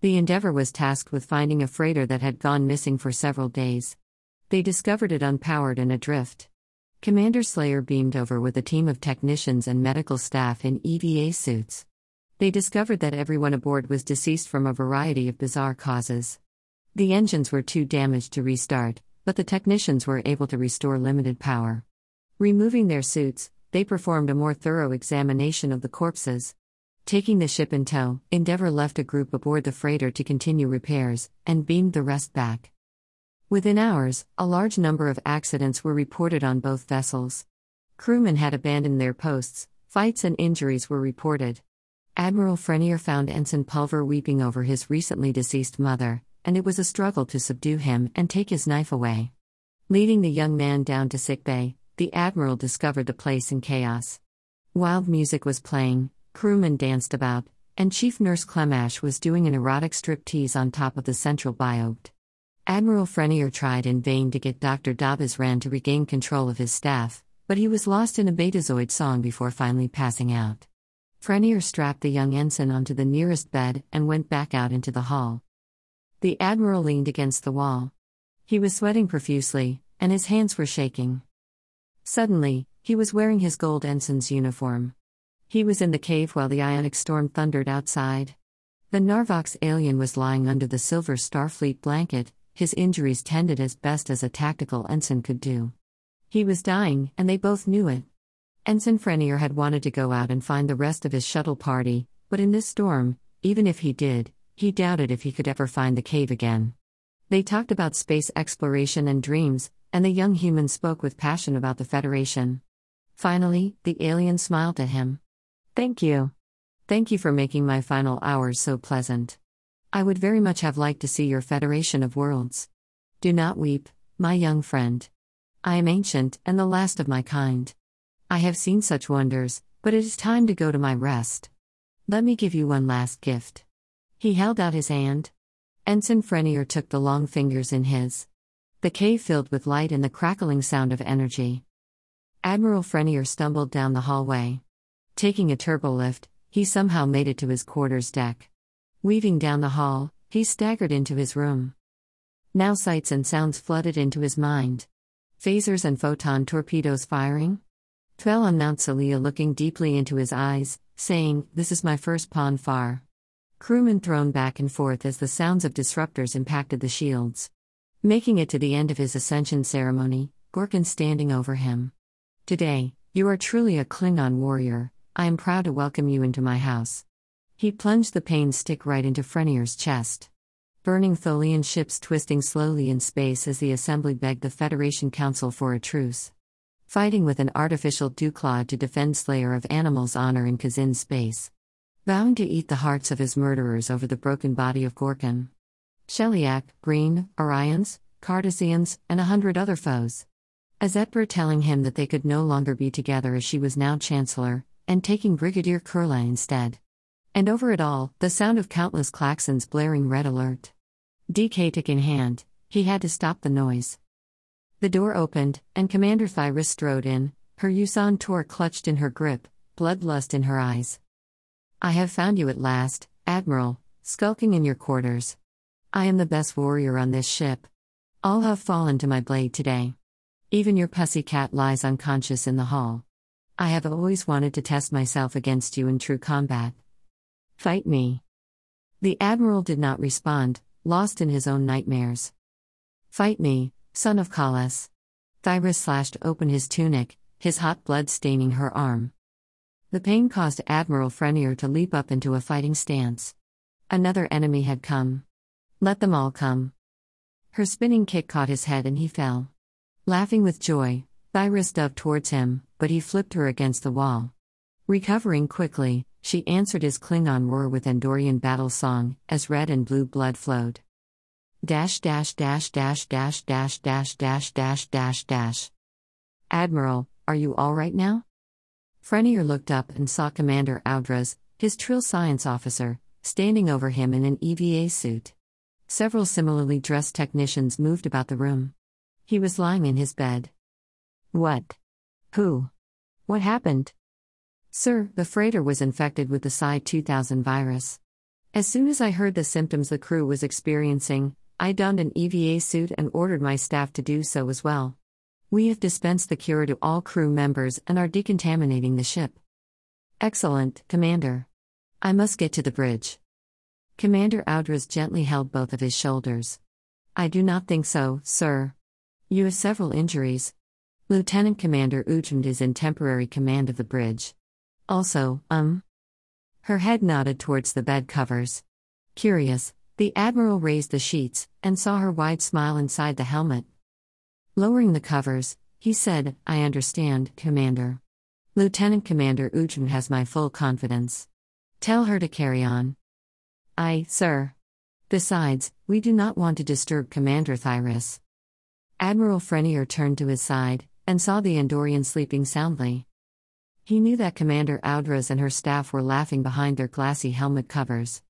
The Endeavour was tasked with finding a freighter that had gone missing for several days. They discovered it unpowered and adrift. Commander Slayer beamed over with a team of technicians and medical staff in EVA suits. They discovered that everyone aboard was deceased from a variety of bizarre causes. The engines were too damaged to restart, but the technicians were able to restore limited power. Removing their suits, they performed a more thorough examination of the corpses. Taking the ship in tow, Endeavour left a group aboard the freighter to continue repairs, and beamed the rest back. Within hours, a large number of accidents were reported on both vessels. Crewmen had abandoned their posts, fights and injuries were reported. Admiral Frenier found Ensign Pulver weeping over his recently deceased mother, and it was a struggle to subdue him and take his knife away. Leading the young man down to sickbay, the Admiral discovered the place in chaos. Wild music was playing, crewmen danced about, and Chief Nurse Clemash was doing an erotic striptease on top of the central biobed. Admiral Frenier tried in vain to get Dr. Dabizran to regain control of his staff, but he was lost in a betazoid song before finally passing out. Frenier strapped the young ensign onto the nearest bed and went back out into the hall. The Admiral leaned against the wall. He was sweating profusely, and his hands were shaking. Suddenly, he was wearing his gold ensign's uniform. He was in the cave while the ionic storm thundered outside. The Narvox alien was lying under the silver Starfleet blanket, his injuries tended as best as a tactical ensign could do. He was dying, and they both knew it. Ensign Frenier had wanted to go out and find the rest of his shuttle party, but in this storm, even if he did, he doubted if he could ever find the cave again. They talked about space exploration and dreams, and the young human spoke with passion about the Federation. Finally, the alien smiled at him. Thank you. Thank you for making my final hours so pleasant. I would very much have liked to see your Federation of Worlds. Do not weep, my young friend. I am ancient and the last of my kind. I have seen such wonders, but it is time to go to my rest. Let me give you one last gift. He held out his hand. Ensign Frenier took the long fingers in his. The cave filled with light and the crackling sound of energy. Admiral Frenier stumbled down the hallway. Taking a turbo lift, he somehow made it to his quarters deck. Weaving down the hall, he staggered into his room. Now sights and sounds flooded into his mind. Phasers and photon torpedoes firing? Twel on Mount Seleya looking deeply into his eyes, saying, This is my first Pon farr. Crewmen thrown back and forth as the sounds of disruptors impacted the shields. Making it to the end of his ascension ceremony, Gorkon standing over him. Today, you are truly a Klingon warrior, I am proud to welcome you into my house. He plunged the pain stick right into Frenier's chest. Burning Tholian ships twisting slowly in space as the assembly begged the Federation Council for a truce. Fighting with an artificial Duclaw to defend Slayer of Animals' honor in Kzin space. Vowing to eat the hearts of his murderers over the broken body of Gorkon. Sheliak, Breen, Orions, Cardassians, and a hundred other foes. Azetbur telling him that they could no longer be together as she was now Chancellor, and taking Brigadier Kerla instead. And over it all, the sound of countless klaxons blaring red alert. d'k tahg in hand, he had to stop the noise. The door opened, and Commander Thyrus strode in, her Yusan Tor clutched in her grip, bloodlust in her eyes. I have found you at last, Admiral, skulking in your quarters. I am the best warrior on this ship. All have fallen to my blade today. Even your pussy cat lies unconscious in the hall. I have always wanted to test myself against you in true combat. Fight me. The Admiral did not respond, lost in his own nightmares. Fight me, son of Kalas. Thyrus slashed open his tunic, his hot blood staining her arm. The pain caused Admiral Frenier to leap up into a fighting stance. Another enemy had come. Let them all come. Her spinning kick caught his head and he fell. Laughing with joy, Thyrus dove towards him, but he flipped her against the wall. Recovering quickly, she answered his Klingon roar with Andorian battle song, as red and blue blood flowed. Dash dash dash dash dash dash dash dash dash dash dash. Admiral, are you all right now? Frenier looked up and saw Commander Audras, his Trill science officer, standing over him in an EVA suit. Several similarly dressed technicians moved about the room. He was lying in his bed. What? Who? What happened? Sir, the freighter was infected with the Psi 2000 virus. As soon as I heard the symptoms the crew was experiencing, I donned an EVA suit and ordered my staff to do so as well. We have dispensed the cure to all crew members and are decontaminating the ship. Excellent, Commander. I must get to the bridge. Commander Audras gently held both of his shoulders. I do not think so, sir. You have several injuries. Lieutenant Commander Ujmund is in temporary command of the bridge. Also, um. Her head nodded towards the bed covers. Curious, the Admiral raised the sheets and saw her wide smile inside the helmet. Lowering the covers, he said, I understand, Commander. Lieutenant Commander Ujmund has my full confidence. Tell her to carry on. Aye, sir. Besides, we do not want to disturb Commander Thyrus. Admiral Frenier turned to his side and saw the Andorian sleeping soundly. He knew that Commander Audras and her staff were laughing behind their glassy helmet covers.